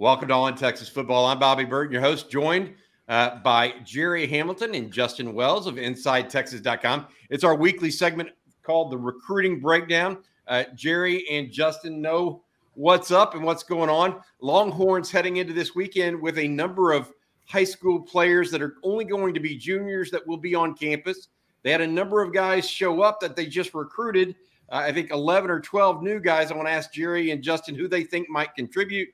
Welcome to all in Texas Football. I'm Bobby Burton, your host, joined uh, by Gerry Hamilton and Justin Wells of InsideTexas.com. It's our weekly segment called the Recruiting Breakdown. Uh, Gerry and Justin know what's up and what's going on. Longhorns heading into this weekend with a number of high school players that are only going to be juniors that will be on campus. They had a number of guys show up that they just recruited. Uh, I think 11 or 12 new guys. I want to ask Gerry and Justin who they think might contribute.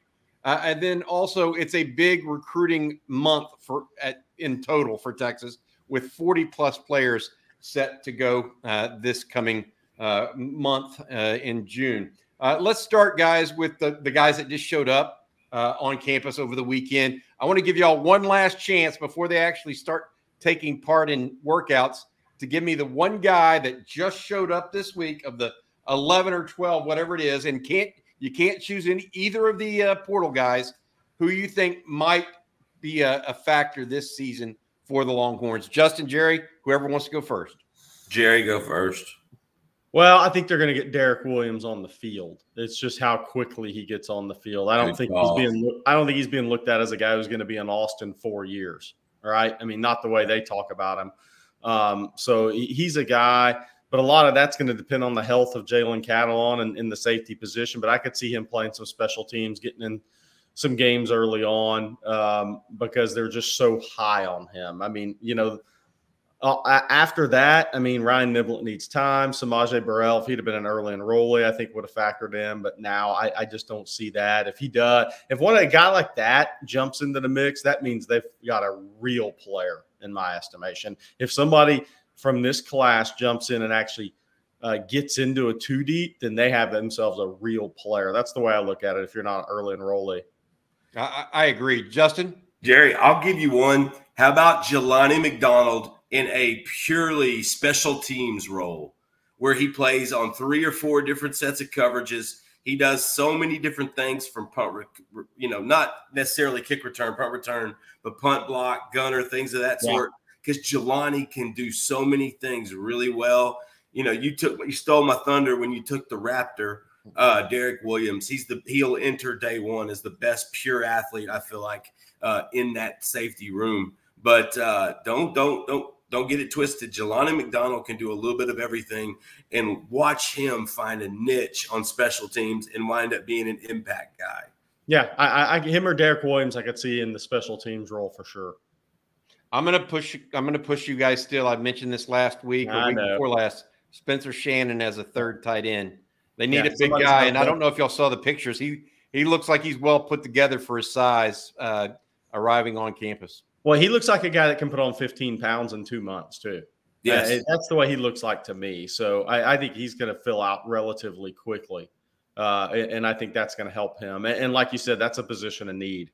Uh, and then also, it's a big recruiting month for at, in total for Texas, with 40 plus players set to go uh, this coming uh, month uh, in June. Uh, let's start, guys, with the, the guys that just showed up uh, on campus over the weekend. I want to give y'all one last chance before they actually start taking part in workouts to give me the one guy that just showed up this week of the 11 or 12, whatever it is, and can't – you can't choose any either of the uh, portal guys who you think might be a, a, factor this season for the Longhorns. Justin, Gerry, whoever wants to go first. Gerry, go first. Well, I think they're going to get Derek Williams on the field. It's just how quickly he gets on the field. I don't Good think ball. he's being. I don't think he's being looked at as a guy who's going to be in Austin four years. All right. I mean, not the way they talk about him. Um, so he's a guy but a lot of that's going to depend on the health of Jalen Catalon and in the safety position. But I could see him playing some special teams, getting in some games early on um, because they're just so high on him. I mean, you know, uh, after that, I mean, Ryan Niblett needs time. Samaje Burrell, if he'd have been an early enrollee, I think would have factored in. But now I, I, just don't see that. If he does, if one of a guy like that jumps into the mix, that means they've got a real player, in my estimation. If somebody from this class jumps in and actually uh, gets into a two deep, then they have themselves a real player. That's the way I look at it. If you're not early enrollee, I, I agree, Justin. Gerry, I'll give you one. How about Jelani McDonald in a purely special teams role, where he plays on three or four different sets of coverages? He does so many different things from punt, you know, not necessarily kick return, punt return, but punt block, gunner, things of that sort because Jelani can do so many things really well. You know, you took you stole my thunder when you took the Raptor, uh, Derek Williams. He's the he'll enter day one as the best pure athlete. I feel like uh, in that safety room. But uh, don't don't don't don't get it twisted. Jelani McDonald can do a little bit of everything, and watch him find a niche on special teams and wind up being an impact guy. Yeah, I, I him or Derek Williams, I could see in the special teams role for sure. I'm gonna push. I'm gonna push you guys still. I mentioned this last week or week before last. Spencer Shannon as a third tight end. They need yeah, a big guy, and I don't know if y'all saw the pictures. He he looks like he's well put together for his size. Uh, arriving on campus. Well, he looks like a guy that can put on 15 pounds in two months too. Yes, uh, that's the way he looks like to me. So I, I think he's going to fill out relatively quickly, uh, and I think that's going to help him. And, and like you said, that's a position of need.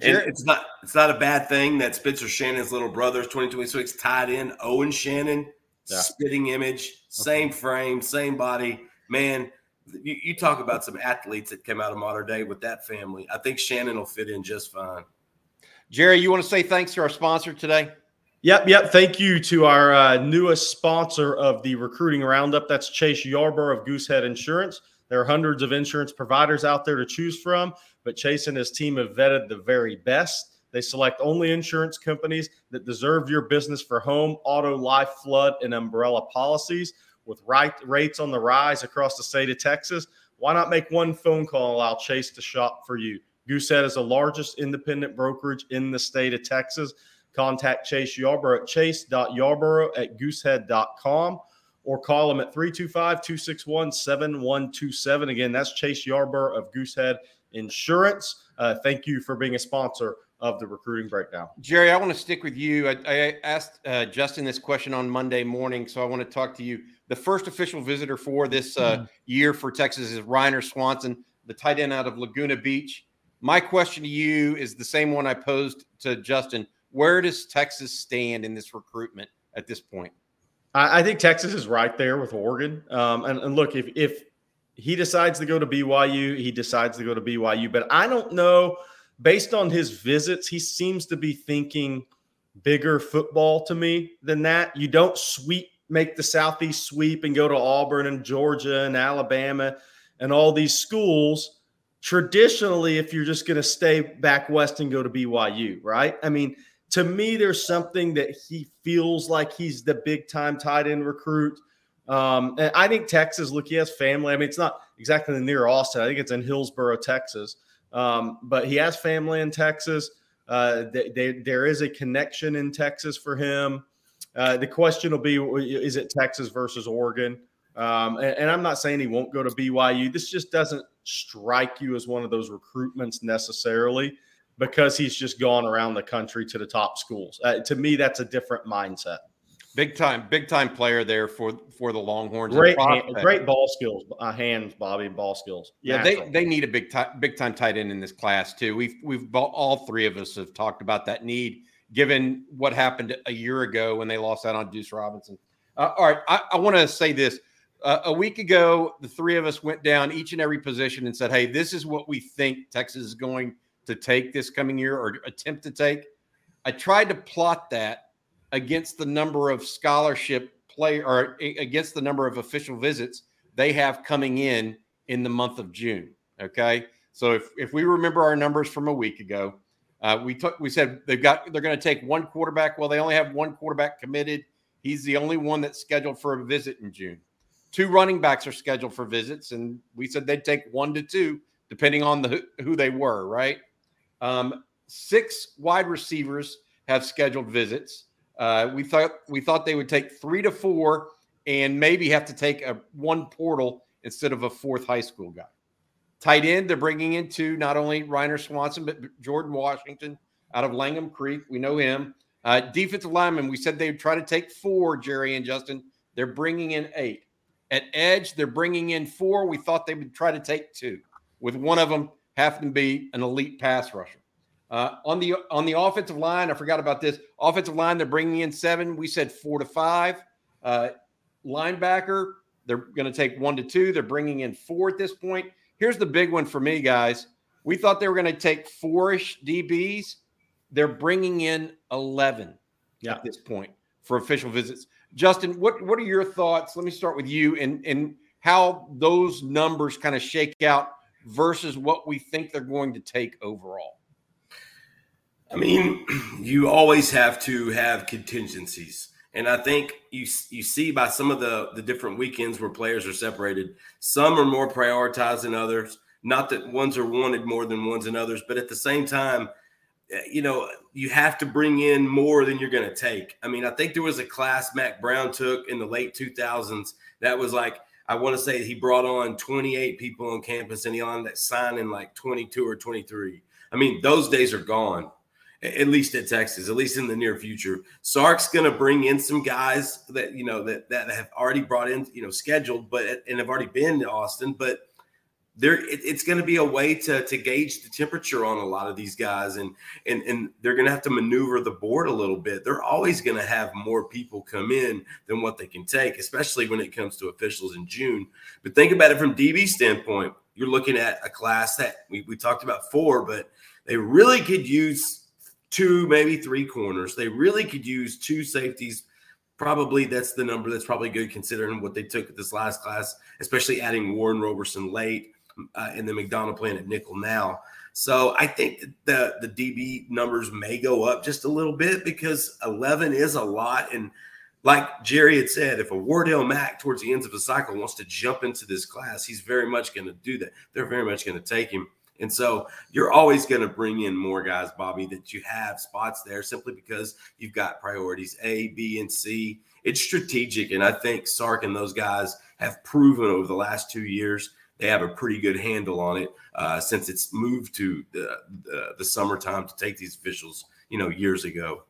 And it's not it's not a bad thing that Spencer Shannon's little brother's 2026 tight end Owen Shannon, yeah. spitting image, same okay. frame, same body. Man, you, you, talk about some athletes that came out of modern day with that family. I think Shannon will fit in just fine. Gerry, you want to say thanks to our sponsor today? Yep, yep. Thank you to our uh, newest sponsor of the recruiting roundup. That's Chase Yarborough of Goosehead Insurance. There are hundreds of insurance providers out there to choose from, but Chase and his team have vetted the very best. They select only insurance companies that deserve your business for home, auto, life, flood, and umbrella policies. With right rates on the rise across the state of Texas, why not make one phone call and allow Chase to shop for you? Goosehead is the largest independent brokerage in the state of Texas. Contact Chase Yarborough at chase.yarborough at goosehead.com or call them at 325 261 7127. Again, that's Chase Yarborough of Goosehead Insurance. Uh, thank you for being a sponsor of the recruiting breakdown. Gerry, I want to stick with you. I, I asked uh, Justin this question on Monday morning, so I want to talk to you. The first official visitor for this uh, mm-hmm. year for Texas is Ryner Swanson, the tight end out of Laguna Beach. My question to you is the same one I posed to Justin. Where does Texas stand in this recruitment at this point? I, think Texas is right there with Oregon. Um, and, and look, if if he decides to go to BYU, he decides to go to BYU. But I don't know, based on his visits, he seems to be thinking bigger football to me than that. You don't sweep, make the Southeast sweep and go to Auburn and Georgia and Alabama and all these schools traditionally, if you're just going to stay back west and go to BYU, right? I mean, to me, there's something that he feels like he's the big time tight end recruit. Um, and I think Texas, look, he has family. I mean, it's not exactly near Austin. I think it's in Hillsboro, Texas. Um, but he has family in Texas. Uh, they, they, there is a connection in Texas for him. Uh, the question will be: Is it Texas versus Oregon? Um, and, and, I'm not saying he won't go to BYU. This just doesn't strike you as one of those recruitments necessarily because he's just gone around the country to the top schools. Uh, to me, that's a different mindset. Big time, big time player there for for the Longhorns. Great, hand, great ball skills, uh, hands, Bobby, ball skills. Yeah, they they need a big time, big time tight end in this class too. We've we've all three of us have talked about that need, given what happened a year ago when they lost out on Deuce Robinson. Uh, all right, I, I want to say this. Uh, a week ago, the three of us went down each and every position and said, "Hey, this is what we think Texas is going to take this coming year or attempt to take." I tried to plot that against the number of scholarship play or against the number of official visits they have coming in in the month of June. Okay, so if if we remember our numbers from a week ago, uh, we took we said they've got they're going to take one quarterback. Well, they only have one quarterback committed. He's the only one that's scheduled for a visit in June. Two running backs are scheduled for visits, and we said they'd take one to two depending on the who they were. Right. Um, six wide receivers have scheduled visits. Uh, we thought we thought they would take three to four and maybe have to take a one portal instead of a fourth high school guy. Tight end, they're bringing in two, not only Ryner Swanson, but Jordan Washington out of Langham Creek. We know him. Uh, defensive lineman, we said they'd try to take four, Gerry and Justin. They're bringing in eight. At edge, they're bringing in four. We thought they would try to take two, with one of them having to be an elite pass rusher. Uh, on the on the offensive line, I forgot about this. Offensive line, they're bringing in seven. We said four to five. Uh, linebacker, they're going to take one to two. They're bringing in four at this point. Here's the big one for me, guys. We thought they were going to take four-ish DBs. They're bringing in eleven yeah. at this point for official visits. Justin, what what are your thoughts? Let me start with you and and how those numbers kind of shake out versus what we think they're going to take overall. I mean, you always have to have contingencies. And I think you you see by some of the the different weekends where players are separated, some are more prioritized than others. Not that ones are wanted more than ones and others, but at the same time, eh, you know, you have to bring in more than you're going to take. I mean, I think there was a class Mack Brown took in the late 2000s that was like I want to say he brought on 28 people on campus and he on that signing like 22 or 23. I mean, those days are gone at least at Texas, at least in the near future. Sark's going to bring in some guys that you know that that have already brought in, you know, scheduled, but and have already been to Austin. But there, it, it's going to be a way to to gauge the temperature on a lot of these guys, and and and they're going to have to maneuver the board a little bit. They're always going to have more people come in than what they can take, especially when it comes to officials in June. But think about it from DB standpoint. You're looking at a class that we, we talked about four, but they really could use two, maybe three corners. They really could use two safeties. Probably that's the number that's probably good considering what they took at this last class, especially adding Warren Roberson late uh, and then McDonald playing at nickel now. So I think the the DB numbers may go up just a little bit because 11 is a lot. And like Gerry had said, if a Wardell Mack towards the ends of the cycle wants to jump into this class, he's very much going to do that. They're very much going to take him. And so you're always going to bring in more guys, Bobby, that you have spots there simply because you've got priorities A, B, and C. It's strategic. And I think Sark and those guys have proven over the last two years they have a pretty good handle on it uh, since it's moved to the, the, the summertime to take these officials, you know, years ago.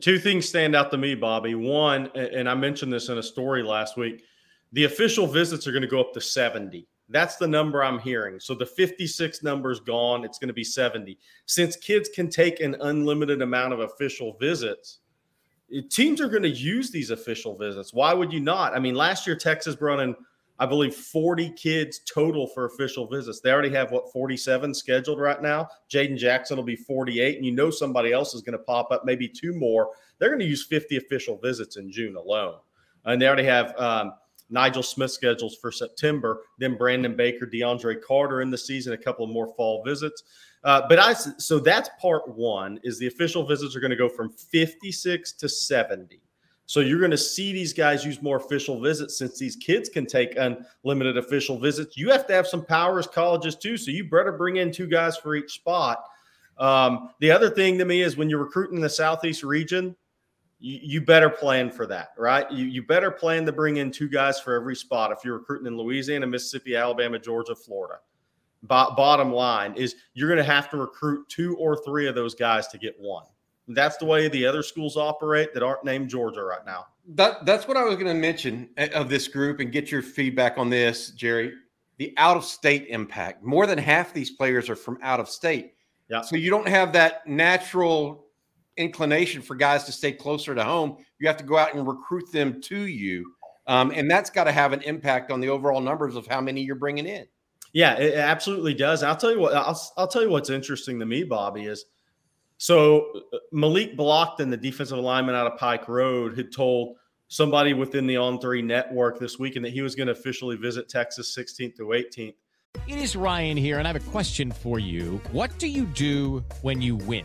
Two things stand out to me, Bobby. One, and I mentioned this in a story last week, the official visits are going to go up to 70. That's the number I'm hearing. So the 56 number is gone. It's going to be 70. Since kids can take an unlimited amount of official visits, teams are going to use these official visits. Why would you not? I mean, last year Texas brought in, I believe, 40 kids total for official visits. They already have what 47 scheduled right now. Jaden Jackson will be 48, and you know somebody else is going to pop up, maybe two more. They're going to use 50 official visits in June alone, and they already have. Um, Nigel Smith schedules for September, then Brandon Baker, DeAndre Carter in the season, a couple of more fall visits. Uh, but I so that's part one is the official visits are going to go from 56 to 70. So you're going to see these guys use more official visits since these kids can take unlimited official visits. You have to have some power as colleges too. So you better bring in two guys for each spot. Um, the other thing to me is when you're recruiting in the Southeast region, you, you better plan for that, right? You, you better plan to bring in two guys for every spot if you're recruiting in Louisiana, Mississippi, Alabama, Georgia, Florida. Bo- bottom line is you're going to have to recruit two or three of those guys to get one. That's the way the other schools operate that aren't named Georgia right now. That, that's what I was going to mention eh, of this group and get your feedback on this, Gerry. The out of state impact. More than half these players are from out of state. Yeah. So you don't have that natural inclination for guys to stay closer to home. You have to go out and recruit them to you. Um, and that's got to have an impact on the overall numbers of how many you're bringing in. Yeah, it absolutely does. I'll tell you what. I'll, I'll tell you what's interesting to me, Bobby, is – so uh, Malik Blocton, the defensive lineman out of Pike Road, had told somebody within the On Three network this weekend that he was going to officially visit Texas 16th to 18th. It is Ryan here, and I have a question for you. What do you do when you win?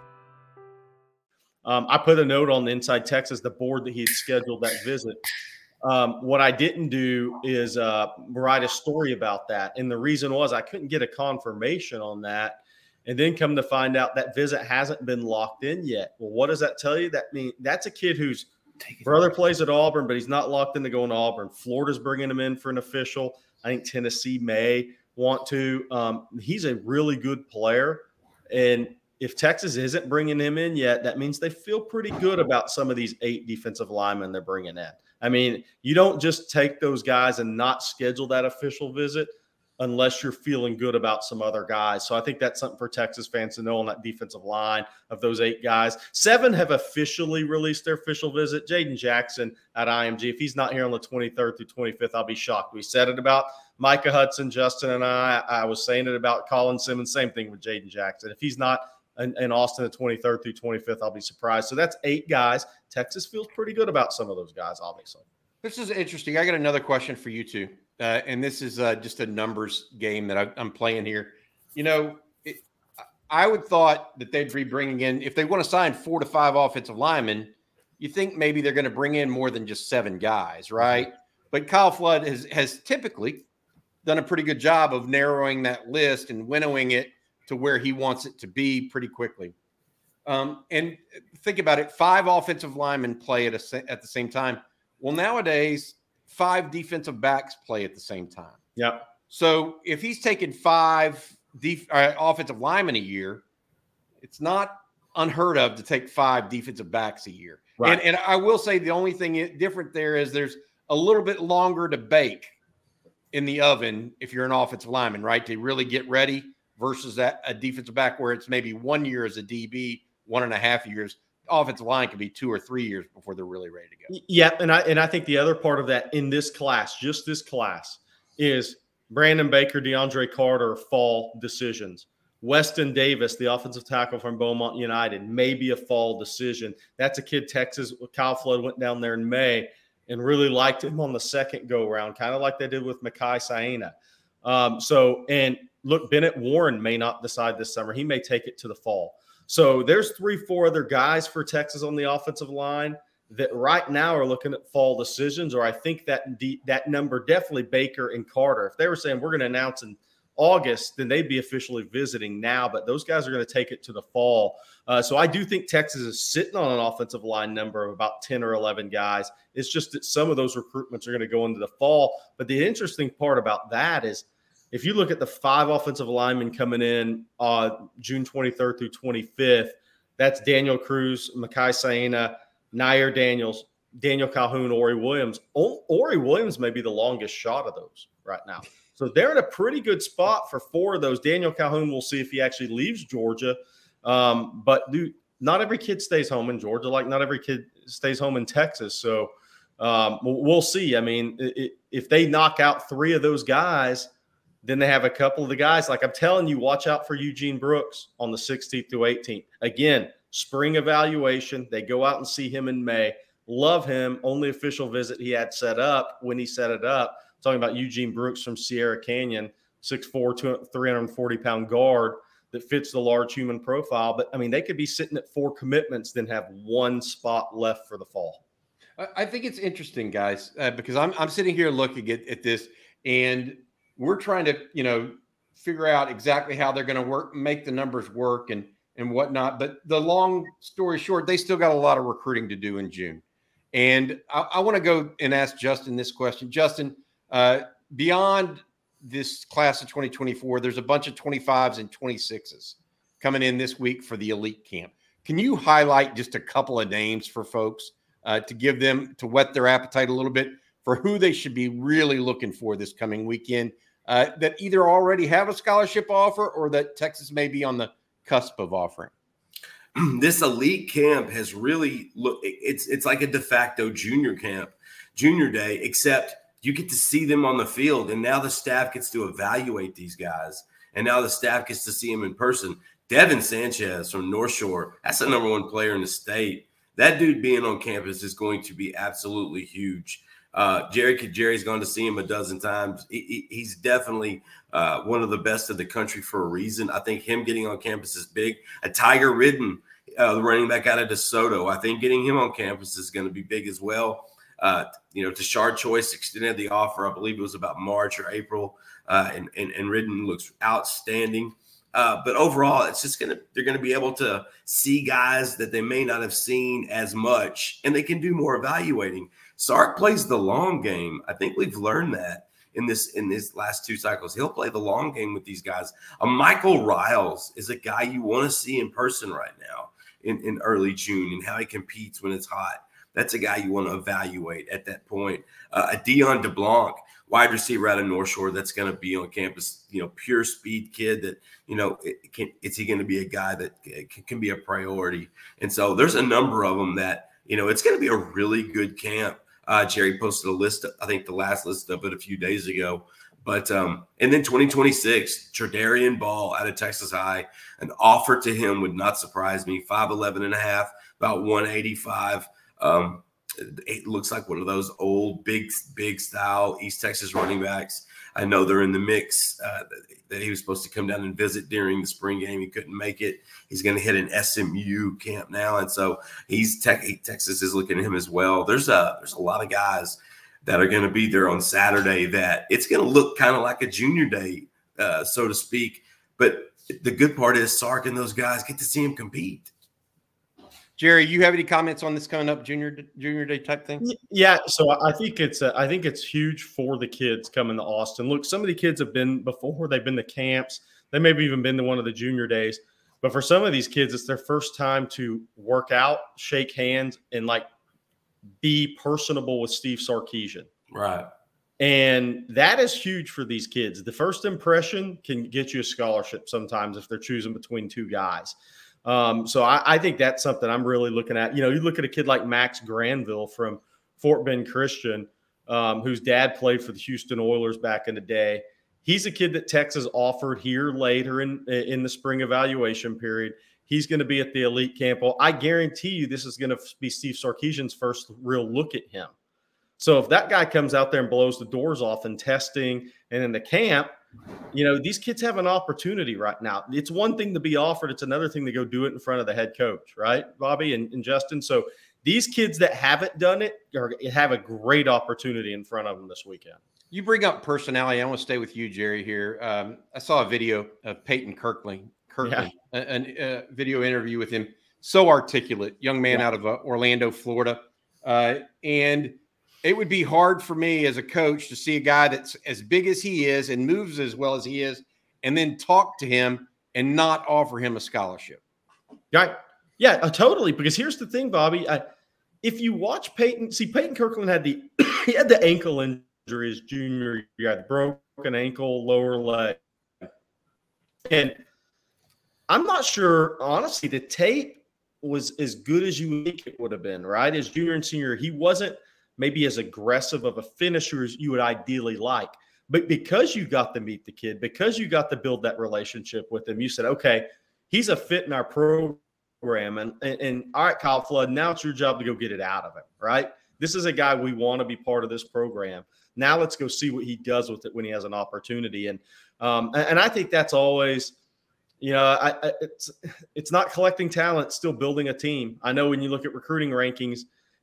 Um, I put a note on the Inside Texas, the board that he had scheduled that visit. Um, what I didn't do is uh, write a story about that. And the reason was I couldn't get a confirmation on that. And then come to find out that visit hasn't been locked in yet. Well, what does that tell you? That means that's a kid whose brother plays at Auburn, but he's not locked into going to Auburn. Florida's bringing him in for an official. I think Tennessee may want to. Um, he's a really good player. And if Texas isn't bringing him in yet, that means they feel pretty good about some of these eight defensive linemen they're bringing in. I mean, you don't just take those guys and not schedule that official visit unless you're feeling good about some other guys. So I think that's something for Texas fans to know on that defensive line of those eight guys. Seven have officially released their official visit. Jaden Jackson at IMG. If he's not here on the 23rd through 25th, I'll be shocked. We said it about Micah Hudson, Justin, and I. I was saying it about Colin Simmons. Same thing with Jaden Jackson. If he's not in, in Austin the 23rd through 25th. I'll be surprised. So that's eight guys. Texas feels pretty good about some of those guys, obviously. This is interesting. I got another question for you two. Uh, and this is uh, just a numbers game that I, am playing here. You know, it, I would thought that they'd be bringing in if they want to sign four to five offensive linemen. You think maybe they're going to bring in more than just seven guys, right? But Kyle Flood has has typically done a pretty good job of narrowing that list and winnowing it to where he wants it to be pretty quickly. Um, and think about it: five offensive linemen play at a, at the same time. Well, nowadays, five defensive backs play at the same time. Yeah. So if he's taking five def- uh, offensive linemen a year, it's not unheard of to take five defensive backs a year. Right. And, and I will say the only thing different there is there's a little bit longer to bake in the oven if you're an offensive lineman, right? To really get ready versus that a defensive back where it's maybe one year as a DB, one and a half years. Offensive line can be two or three years before they're really ready to go. Yeah, and I and I think the other part of that in this class, just this class, is Brandon Baker, DeAndre Carter fall decisions. Weston Davis, the offensive tackle from Beaumont United, may be a fall decision. That's a kid Texas. Kyle Flood went down there in May and really liked him on the second go round, kind of like they did with Makai Saina. Um, so, and look, Bennett Warren may not decide this summer. He may take it to the fall. So there's three, four other guys for Texas on the offensive line that right now are looking at fall decisions, or I think that that number definitely Baker and Carter. If they were saying we're going to announce in August, then they'd be officially visiting now. But those guys are going to take it to the fall. Uh, so I do think Texas is sitting on an offensive line number of about 10 or 11 guys. It's just that some of those recruitments are going to go into the fall. But the interesting part about that is if you look at the five offensive linemen coming in uh, June 23rd through 25th, that's Daniel Cruz, Makai Saina, Nair Daniels, Daniel Calhoun, Ori Williams. O- Ori Williams may be the longest shot of those right now. So they're in a pretty good spot for four of those. Daniel Calhoun, we'll see if he actually leaves Georgia. Um, but dude, not every kid stays home in Georgia, like not every kid stays home in Texas. So um, we'll see. I mean, it, if they knock out three of those guys, then they have a couple of the guys. Like I'm telling you, watch out for Eugene Brooks on the 16th through 18th. Again, spring evaluation. They go out and see him in May. Love him. Only official visit he had set up when he set it up. Talking about Eugene Brooks from Sierra Canyon, 6'4, 340 pound guard that fits the large human profile. But I mean, they could be sitting at four commitments, then have one spot left for the fall. I think it's interesting, guys, uh, because I'm, I'm sitting here looking at, at this and we're trying to, you know, figure out exactly how they're going to work, make the numbers work and, and whatnot. But the long story short, they still got a lot of recruiting to do in June. And I, I want to go and ask Justin this question. Justin, uh, beyond this class of 2024, there's a bunch of 25s and 26s coming in this week for the elite camp. Can you highlight just a couple of names for folks uh, to give them to whet their appetite a little bit for who they should be really looking for this coming weekend uh, that either already have a scholarship offer or that Texas may be on the cusp of offering? this elite camp has really look it's it's like a de facto junior camp junior day except you get to see them on the field and now the staff gets to evaluate these guys and now the staff gets to see them in person. Devin sanchez from north shore that's the number one player in the state. That dude being on campus is going to be absolutely huge uh, Gerry Gerry's gone to see him a dozen times. He, he, he's definitely uh, one of the best of the country for a reason. I think him getting on campus is big. A Tiger Ridden, uh, the running back out of DeSoto, I think getting him on campus is going to be big as well. Uh, you know, Tashard Choice extended the offer. I believe it was about March or April, uh, and, and and Ridden looks outstanding. Uh, but overall, it's just gonna they're gonna be able to see guys that they may not have seen as much, and they can do more evaluating. Sark plays the long game. I think we've learned that in this in these last two cycles. He'll play the long game with these guys. A Michael Riles is a guy you want to see in person right now in, in early June and how he competes when it's hot. That's a guy you want to evaluate at that point. Uh, a Dion DeBlanc, wide receiver out of North Shore, that's going to be on campus. You know, pure speed kid. That you know, it can, is he going to be a guy that can, can be a priority? And so there's a number of them that you know it's going to be a really good camp. Uh, Gerry posted a list, I think the last list of it a few days ago. But um, and then 2026, Tredarian Ball out of Texas High, an offer to him would not surprise me. 5'11 and a half, about 185. Um, it looks like one of those old big, big style East Texas running backs. I know they're in the mix. Uh, that he was supposed to come down and visit during the spring game. He couldn't make it. He's going to hit an SMU camp now, and so he's tech, Texas is looking at him as well. There's a there's a lot of guys that are going to be there on Saturday. That it's going to look kind of like a junior day, uh, so to speak. But the good part is Sark and those guys get to see him compete. Gerry, you have any comments on this coming up junior junior day type thing? Yeah, so I think it's uh, I think it's huge for the kids coming to Austin. Look, some of the kids have been before; they've been to camps. They maybe even been to one of the junior days. But for some of these kids, it's their first time to work out, shake hands, and like be personable with Steve Sarkisian. Right. And that is huge for these kids. The first impression can get you a scholarship sometimes if they're choosing between two guys. Um, so I, I, think that's something I'm really looking at. You know, you look at a kid like Max Granville from Fort Bend Christian, um, whose dad played for the Houston Oilers back in the day. He's a kid that Texas offered here later in in the spring evaluation period. He's going to be at the elite camp. Well, I guarantee you, this is going to be Steve Sarkisian's first real look at him. So if that guy comes out there and blows the doors off in testing and in the camp, you know, these kids have an opportunity right now. It's one thing to be offered, it's another thing to go do it in front of the head coach, right, Bobby and, and Justin? So these kids that haven't done it are, have a great opportunity in front of them this weekend. You bring up personality. I want to stay with you, Gerry. Here, um, I saw a video of Peyton Kirkland, Kirkland, yeah. a, a, video interview with him. So articulate, young man yeah. out of uh, Orlando, Florida, uh, and it would be hard for me as a coach to see a guy that's as big as he is and moves as well as he is, and then talk to him and not offer him a scholarship. Right? Yeah, uh, totally. Because here's the thing, Bobby. I, if you watch Peyton, see Peyton Kirkland had the he had the ankle injury his junior year, the broken ankle, lower leg, and I'm not sure honestly the tape was as good as you think it would have been. Right, as junior and senior, he wasn't maybe as aggressive of a finisher as you would ideally like. But because you got to meet the kid, because you got to build that relationship with him, you said, okay, he's a fit in our program. And, and, and all right, Kyle Flood, now it's your job to go get it out of him, right? This is a guy we want to be part of this program. Now let's go see what he does with it when he has an opportunity. And um, and I think that's always, you know, I, I, it's it's not collecting talent, still building a team. I know when you look at recruiting rankings,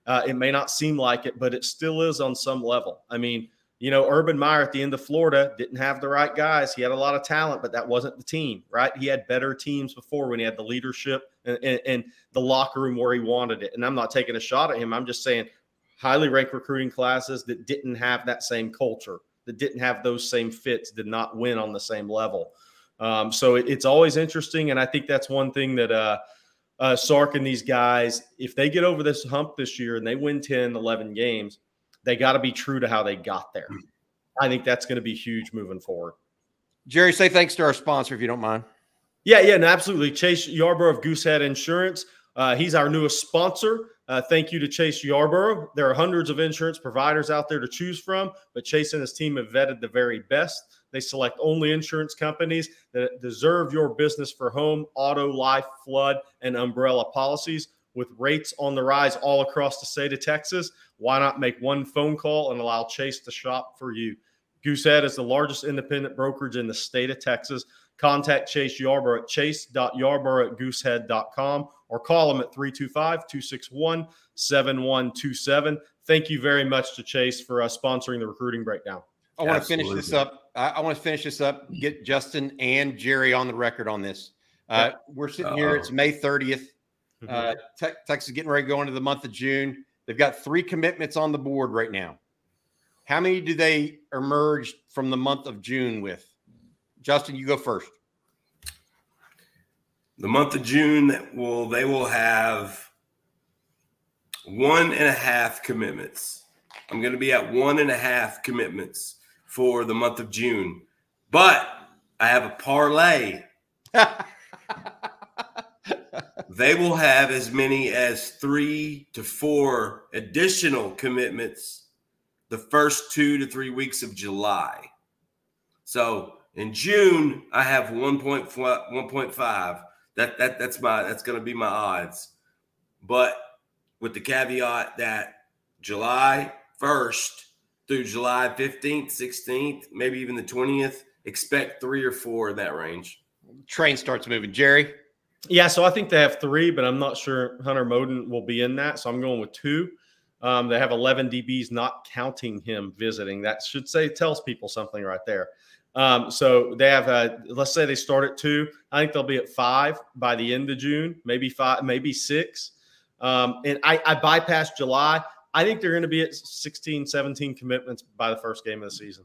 uh, it may not seem like it, but it still is on some level. I mean, you know, Urban Meyer at the end of Florida didn't have the right guys. He had a lot of talent, but that wasn't the team, right? He had better teams before when he had the leadership and, and, and, the locker room where he wanted it. And I'm not taking a shot at him. I'm just saying highly ranked recruiting classes that didn't have that same culture, that didn't have those same fits, did not win on the same level. Um, so it, it's always interesting. And I think that's one thing that, uh, uh, Sark and these guys, if they get over this hump this year and they win 10, 11 games, they got to be true to how they got there. I think that's going to be huge moving forward. Gerry, say thanks to our sponsor if you don't mind. Yeah, yeah, no, absolutely. Chase Yarborough of Goosehead Insurance. Uh, he's our newest sponsor. Uh, thank you to Chase Yarborough. There are hundreds of insurance providers out there to choose from, but Chase and his team have vetted the very best. They select only insurance companies that deserve your business for home, auto, life, flood, and umbrella policies. With rates on the rise all across the state of Texas, why not make one phone call and allow Chase to shop for you? Goosehead is the largest independent brokerage in the state of Texas. Contact Chase Yarborough at chase.yarborough at goosehead.com or call him at 325 261 7127. Thank you very much to Chase for uh, sponsoring the recruiting breakdown. I want to finish this up. I, I, want to finish this up. Get Justin and Gerry on the record on this. Uh, we're sitting here. It's May 30th. Mm-hmm. Uh, te- Texas getting ready to go into the month of June. They've got three commitments on the board right now. How many do they emerge from the month of June with? Justin, you go first. The month of June will they will have one and a half commitments. I'm going to be at one and a half commitments for the month of June. But I have a parlay. they will have as many as three to four additional commitments the first two to three weeks of July. So in June, I have 1.5. That, that that's my that's going to be my odds. But with the caveat that July 1st through July 15th, 16th, maybe even the 20th. Expect three or four in that range. Train starts moving. Gerry? Yeah, so I think they have three, but I'm not sure Hunter Moden will be in that. So I'm going with two. Um, they have 11 DBs, not counting him visiting. That should say tells people something right there. Um, so they have, a, let's say they start at two. I think they'll be at five by the end of June, maybe five, maybe six. Um, and I, I bypassed July. I think they're going to be at 16, 17 commitments by the first game of the season.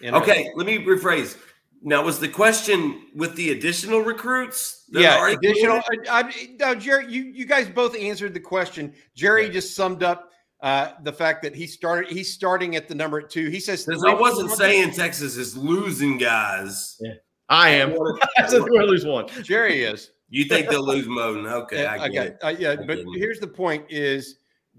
Okay, let me rephrase. Now, was the question with the additional recruits? Yeah, additional. I, I, no, Gerry, you you guys both answered the question. Gerry yeah. just summed up uh, the fact that he started. He's starting at the number two. He says, "I wasn't saying Texas is losing guys." Yeah, I am. I said we're lose one. Gerry is. You think they'll lose Moden? Okay, yeah, I get it. Uh, yeah, but here's the point: is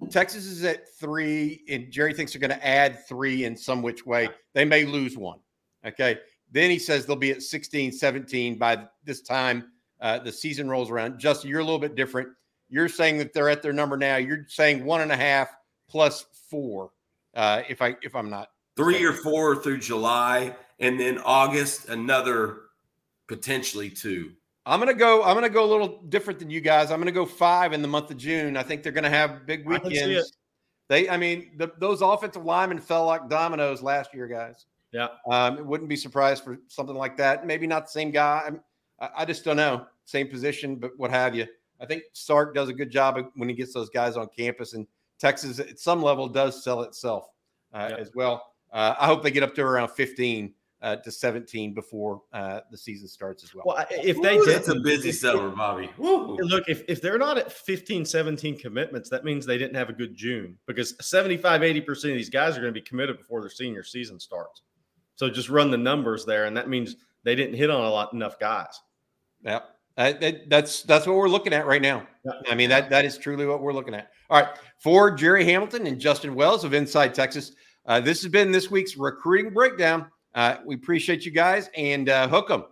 Texas is at three, and Gerry thinks they're going to add three in some which way. They may lose one. Okay. Then he says they'll be at 16, 17 by this time uh, the season rolls around. Justin, you're a little bit different. You're saying that they're at their number now. You're saying one and a half plus four. Uh, if I if I'm not three or four through July, and then August another potentially two. I'm gonna go. I'm gonna go a little different than you guys. I'm gonna go five in the month of June. I think they're gonna have big weekends. They, I mean, the, those offensive linemen fell like dominoes last year, guys. Yeah. Um, it wouldn't be surprised for something like that. Maybe not the same guy. I, I just don't know. Same position, but what have you. I think Sark does a good job when he gets those guys on campus, and Texas at some level does sell itself uh, yeah. as well. Uh, I hope they get up to around 15 uh, to 17 before uh, the season starts as well. Well, if they Ooh, did, it's a busy summer, Bobby. Woo. Look, if, if they're not at 15, 17 commitments, that means they didn't have a good June because 75, 80% of these guys are going to be committed before their senior season starts. So just run the numbers there, and that means they didn't hit on a lot enough guys. Yeah. Uh, that, that's that's what we're looking at right now. I mean that that is truly what we're looking at. All right, for Gerry Hamilton and Justin Wells of Inside Texas, uh, this has been this week's recruiting breakdown. Uh, we appreciate you guys and uh, hook them.